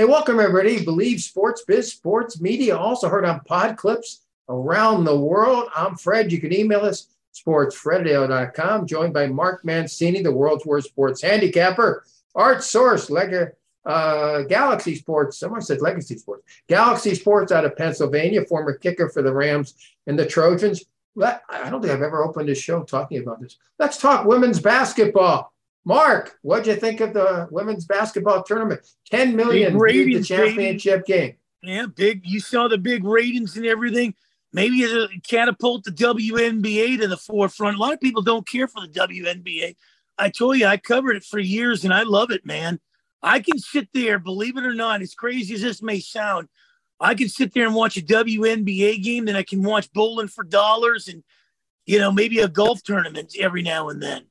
Hey, welcome everybody. Believe Sports Biz Sports Media, also heard on pod clips around the world. I'm Fred. You can email us sportsfredadio.com, joined by Mark Mancini, the world's worst sports handicapper, Art Source, Leg- uh, Galaxy Sports. Someone said Legacy Sports. Galaxy Sports out of Pennsylvania, former kicker for the Rams and the Trojans. I don't think I've ever opened a show talking about this. Let's talk women's basketball. Mark, what'd you think of the women's basketball tournament? 10 million ratings, the championship game. Yeah, big. You saw the big ratings and everything. Maybe it uh, catapult the WNBA to the forefront. A lot of people don't care for the WNBA. I told you, I covered it for years and I love it, man. I can sit there, believe it or not, as crazy as this may sound, I can sit there and watch a WNBA game, then I can watch bowling for dollars and, you know, maybe a golf tournament every now and then.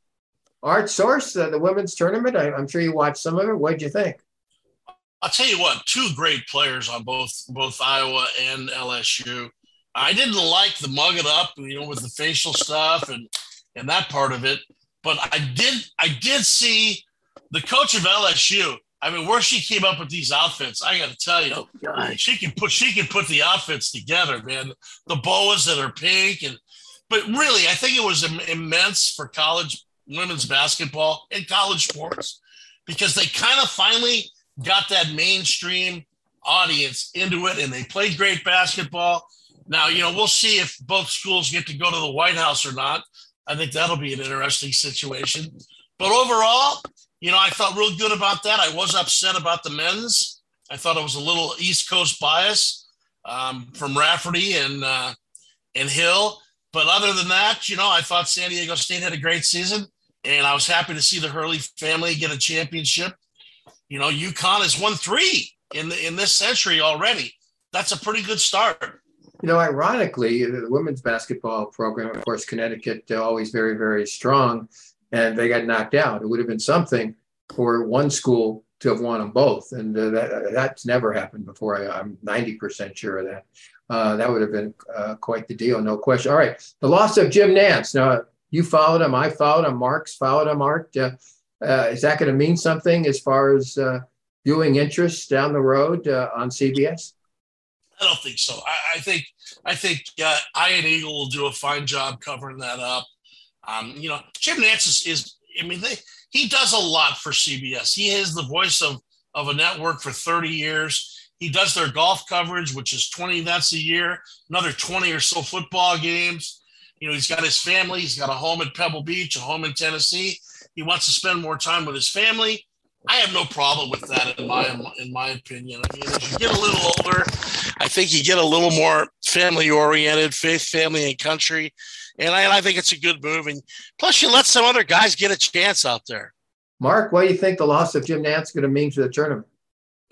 Art Source, uh, the women's tournament. I, am sure you watched some of it. What'd you think? I'll tell you what, two great players on both both Iowa and LSU. I didn't like the mug it up, you know, with the facial stuff and and that part of it. But I did I did see the coach of LSU. I mean, where she came up with these outfits, I got to tell you, oh, she can put she can put the outfits together, man. The boas that are pink and, but really, I think it was immense for college women's basketball and college sports because they kind of finally got that mainstream audience into it and they played great basketball. Now, you know, we'll see if both schools get to go to the White House or not. I think that'll be an interesting situation. But overall, you know, I felt real good about that. I was upset about the men's. I thought it was a little East Coast bias um, from Raftery and uh, and Hill. But other than that, you know, I thought San Diego State had a great season and I was happy to see the Hurley family get a championship. You know, UConn has won three in the in this century already. That's a pretty good start. You know, ironically, the women's basketball program, of course, Connecticut, always very, very strong, and they got knocked out. It would have been something for one school to have won them both, and uh, that that's never happened before. I, am 90% sure of that. Uh, that would have been uh, quite the deal, no question. All right, the loss of Jim Nantz. Now, you followed him. I followed him. Mark's followed him. Mark, uh, uh, is that going to mean something as far as uh, viewing interest down the road uh, on CBS? I don't think so. I, I think I think uh, Eagle will do a fine job covering that up. Um, you know, Jim Nantz is, is I mean, they, he does a lot for CBS. He is the voice of of a network for 30 years. He does their golf coverage, which is 20 events a year, another 20 or so football games. You know, he's got his family. He's got a home in Pebble Beach, a home in Tennessee. He wants to spend more time with his family. I have no problem with that in my in my opinion. I mean, as you get a little older, I think you get a little more family oriented, faith, family, and country, and I, I think it's a good move. And plus, you let some other guys get a chance out there. Mark, what do you think the loss of Jim Nantz going to mean for the tournament?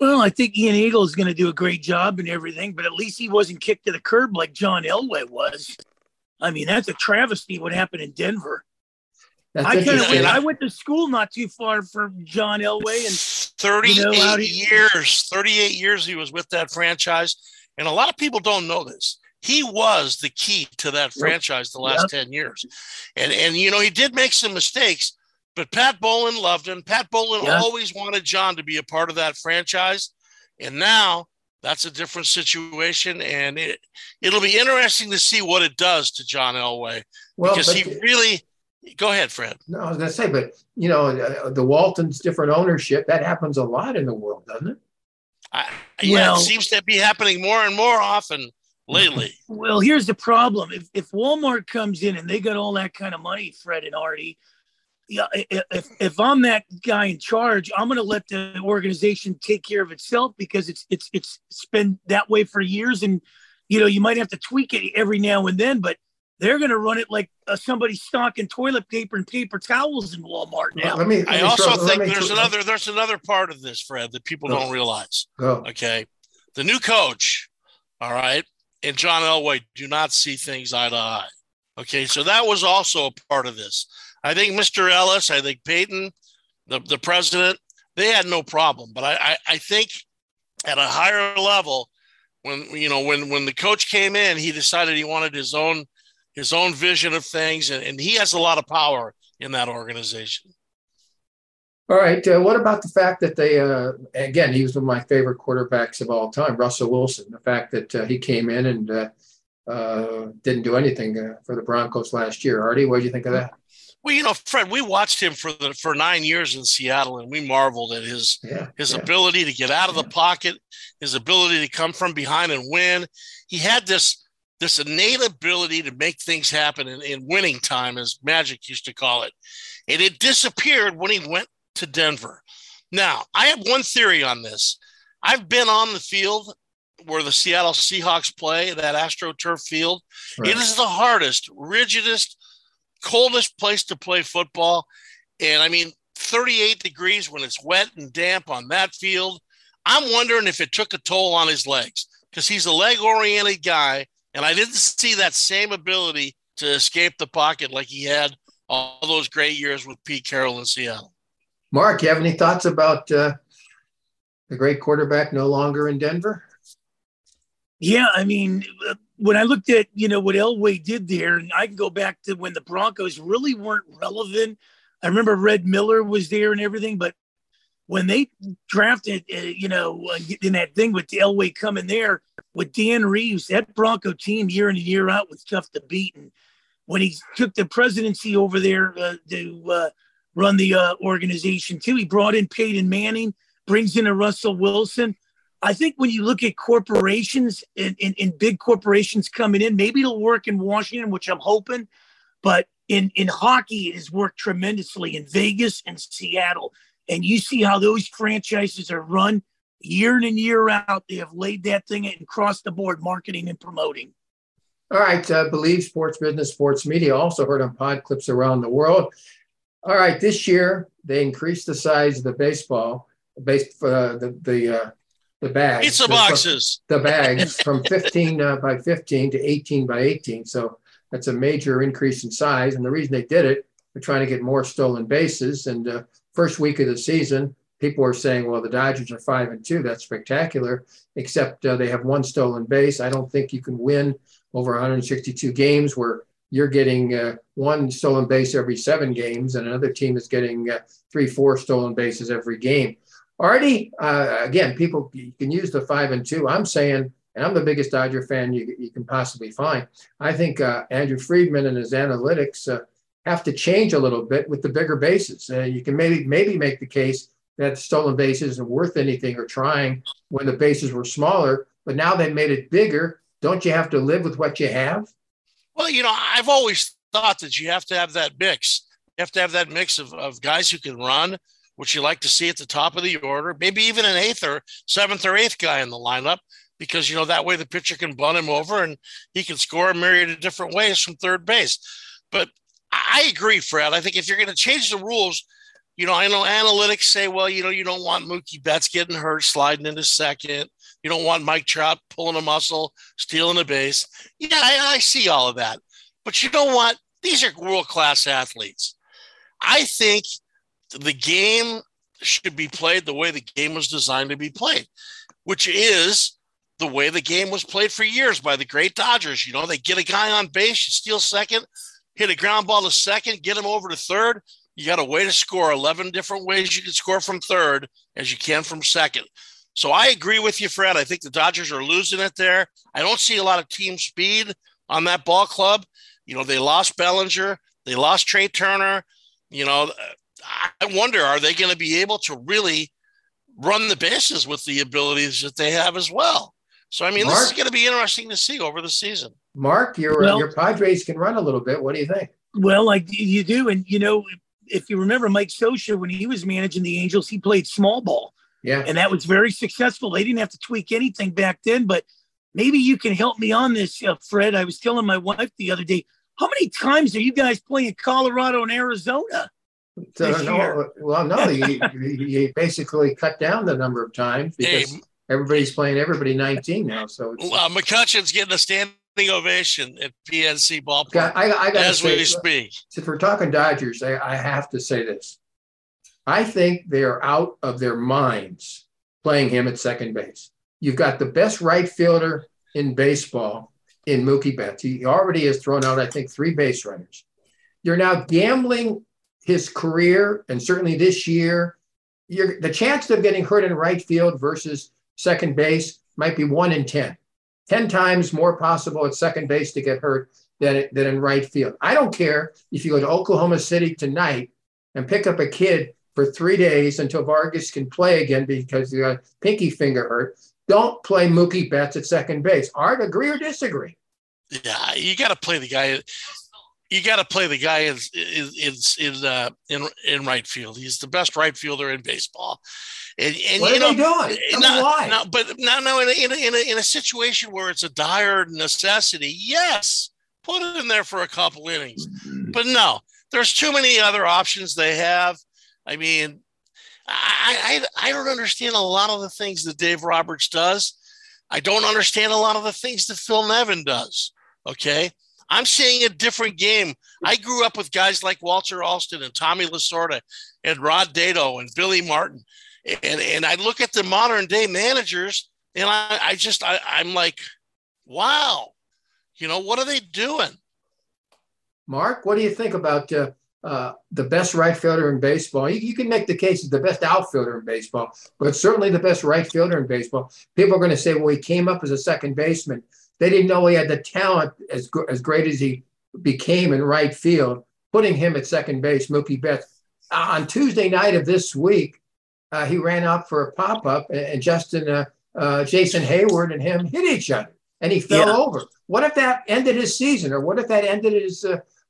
Well, I think Ian Eagle is going to do a great job and everything, but at least he wasn't kicked to the curb like John Elway was. I mean, that's a travesty what happened in Denver. That's I kind of went, I went to school not too far from John Elway and 38 you know, he, years, 38 years he was with that franchise. And a lot of people don't know this. He was the key to that franchise the last yep. 10 years. And and you know, he did make some mistakes, but Pat Bowlen loved him. Pat Bowlen yep. always wanted John to be a part of that franchise. And now that's a different situation, and it it'll be interesting to see what it does to John Elway well, because he really. Go ahead, Fred. No, I was going to say, but you know, uh, the Waltons' different ownership that happens a lot in the world, doesn't it? I, yeah, well, it seems to be happening more and more often lately. Well, here's the problem: if if Walmart comes in and they got all that kind of money, Fred and Artie, yeah, if if I'm that guy in charge, I'm going to let the organization take care of itself because it's it's it's been that way for years, and you know you might have to tweak it every now and then, but they're going to run it like uh, somebody stocking toilet paper and paper towels in Walmart now. Let me, let I also think there's another there's another part of this, Fred, that people Go. don't realize. Go. Okay, the new coach, all right, and John Elway do not see things eye to eye. Okay, so that was also a part of this. I think Mr. Ellis, I think Payton, the, the president, they had no problem. But I, I, I think at a higher level, when you know when when the coach came in, he decided he wanted his own his own vision of things, and, and he has a lot of power in that organization. All right. Uh, what about the fact that they, uh, again, he was one of my favorite quarterbacks of all time, Russell Wilson. The fact that uh, he came in and uh, uh, didn't do anything uh, for the Broncos last year. Artie, what do you think of that? Well, you know, Fred, we watched him for the for nine years in Seattle, and we marveled at his yeah, his yeah. ability to get out of yeah. the pocket, his ability to come from behind and win. He had this this innate ability to make things happen in, in winning time, as Magic used to call it, and it disappeared when he went to Denver. Now, I have one theory on this. I've been on the field where the Seattle Seahawks play, that AstroTurf field. Right. It is the hardest, rigidest, coldest place to play football. And I mean, 38 degrees when it's wet and damp on that field. I'm wondering if it took a toll on his legs because he's a leg oriented guy. And I didn't see that same ability to escape the pocket like he had all those great years with Pete Carroll in Seattle. Mark, you have any thoughts about uh, the great quarterback no longer in Denver? Yeah, I mean, uh, when I looked at you know what Elway did there, and I can go back to when the Broncos really weren't relevant. I remember Red Miller was there and everything, but when they drafted, uh, you know, uh, in that thing with Elway coming there with Dan Reeves, that Bronco team year in and year out was tough to beat. And when he took the presidency over there uh, to uh, run the uh, organization too, he brought in Peyton Manning, brings in a Russell Wilson. I think when you look at corporations and, and, and, big corporations coming in, maybe it'll work in Washington, which I'm hoping. But in, in hockey, it has worked tremendously in Vegas and Seattle. And you see how those franchises are run year in and year out. They have laid that thing and the board marketing and promoting. All right. Uh, Believe Sports Business, Sports Media, also heard on pod clips around the world. All right. This year, they increased the size of the baseball, based uh, the, the uh, the bags. Pizza boxes. The bags from 15 uh, by 15 to 18 by 18. So that's a major increase in size. And the reason they did it, they're trying to get more stolen bases. And uh, first week of the season, people are saying, well, the Dodgers are five and two. That's spectacular, except uh, they have one stolen base. I don't think you can win over 162 games where you're getting uh, one stolen base every seven games and another team is getting uh, three, four stolen bases every game. Artie, uh, again, people can use the five and two. I'm saying, and I'm the biggest Dodger fan you, you can possibly find. I think uh, Andrew Friedman and his analytics uh, have to change a little bit with the bigger bases. Uh, you can maybe maybe make the case that stolen bases isn't worth anything or trying when the bases were smaller, but now they made it bigger. Don't you have to live with what you have? Well, you know, I've always thought that you have to have that mix. You have to have that mix of, of guys who can run which you like to see at the top of the order, maybe even an eighth or seventh or eighth guy in the lineup, because you know that way the pitcher can bunt him over and he can score a myriad of different ways from third base. But I agree, Fred. I think if you're going to change the rules, you know, I know analytics say, well, you know, you don't want Mookie Betts getting hurt, sliding into second. You don't want Mike Trout pulling a muscle, stealing a base. Yeah, I, I see all of that. But you know what? These are world class athletes. I think the game should be played the way the game was designed to be played, which is the way the game was played for years by the great Dodgers. You know, they get a guy on base, you steal second, hit a ground ball to second, get him over to third. You got a way to score 11 different ways you can score from third as you can from second. So I agree with you, Fred. I think the Dodgers are losing it there. I don't see a lot of team speed on that ball club. You know, they lost Bellinger, they lost Trea Turner. You know, I wonder, are they going to be able to really run the bases with the abilities that they have as well? So, I mean, Mark, this is going to be interesting to see over the season. Mark, your well, your Padres can run a little bit. What do you think? Well, like you do, and you know, if you remember Mike Scioscia when he was managing the Angels, he played small ball. Yeah, and that was very successful. They didn't have to tweak anything back then, but maybe you can help me on this, uh, Fred. I was telling my wife the other day, how many times are you guys playing Colorado and Arizona? So, no, well, no, you, you basically cut down the number of times because hey, everybody's playing everybody 19 now. So uh, McCutchen's getting a standing ovation at PNC ballpark I, I as say, we speak. If we're talking Dodgers, I, I have to say this. I think they are out of their minds playing him at second base. You've got the best right fielder in baseball in Mookie Betts. He already has thrown out, I think, three base runners. You're now gambling his career and certainly this year the chance of getting hurt in right field versus second base might be one in 10. 10 times more possible at second base to get hurt than, than in right field. I don't care if you go to Oklahoma City tonight and pick up a kid for three days until Vargas can play again because he got pinky finger hurt. Don't play Mookie Betts at second base. Art, agree or disagree? Yeah, you got to play the guy. You got to play the guy in in in uh, in in right field. He's the best right fielder in baseball. And, and what you are know, they doing? No, why? No, but no, no. In a, in, a, in, a, in a situation where it's a dire necessity, yes, put it in there for a couple innings. Mm-hmm. But no, there's too many other options they have. I mean, I, I I don't understand a lot of the things that Dave Roberts does. I don't understand a lot of the things that Phil Nevin does. Okay. I'm seeing a different game. I grew up with guys like Walter Alston and Tommy Lasorda and Rod Dedeaux and Billy Martin. And, and I look at the modern day managers and I, I just, I, I'm like, wow, you know, what are they doing? Mark, what do you think about uh, uh, the best right fielder in baseball? You, you, can make the case as the best outfielder in baseball, but certainly the best right fielder in baseball. People are going to say, well, he came up as a second baseman. They didn't know he had the talent as, as great as he became in right field, putting him at second base, Mookie Betts. Uh, on Tuesday night of this week, uh, he ran up for a pop up, and Justin, uh, uh, Jason Heyward, and him hit each other, and he fell yeah. over. What if that ended his season, or what if that ended his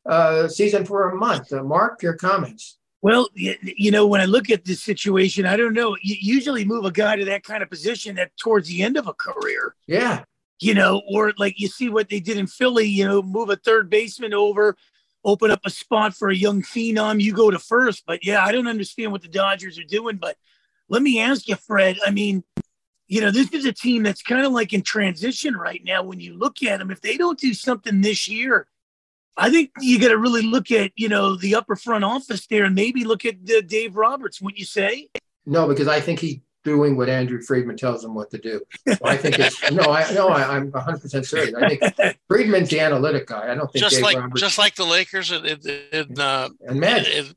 uh, season for a month? Mark, your comments. Well, you know, when I look at this situation, I don't know. You usually move a guy to that kind of position at towards the end of a career. Yeah you know, or like you see what they did in Philly, you know, move a third baseman over, open up a spot for a young phenom, you go to first. But yeah, I don't understand what the Dodgers are doing. But let me ask you, Fred. I mean, you know, this is a team that's kind of like in transition right now. When you look at them, if they don't do something this year, I think you got to really look at, you know, the upper front office there and maybe look at uh, Dave Roberts, wouldn't you say? No, because I think he doing what Andrew Friedman tells him what to do. So I think it's no, I no, I, am 100 percent certain. I think Friedman's the analytic guy. I don't think just Dave like Roberts, just like the Lakers and, and, uh, and Magic.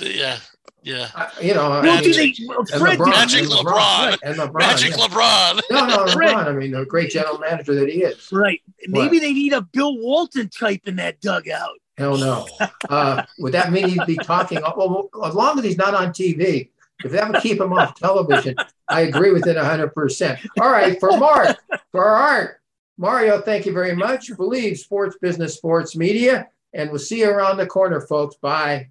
yeah. Yeah, uh, you know, well, Magic, they, Fred, LeBron, Magic LeBron, LeBron, and LeBron, Magic yeah. LeBron. No, no, LeBron. I mean, the great general manager that he is. Right. Maybe what? they need a Bill Walton type in that dugout. Hell no. Uh, would that mean he'd be talking? Well, as long as he's not on TV, if that would keep him off television, I agree with it 100%. All right, for Mark, for Art, Mario, thank you very much. Believe Sports Business Sports Media, and we'll see you around the corner, folks. Bye.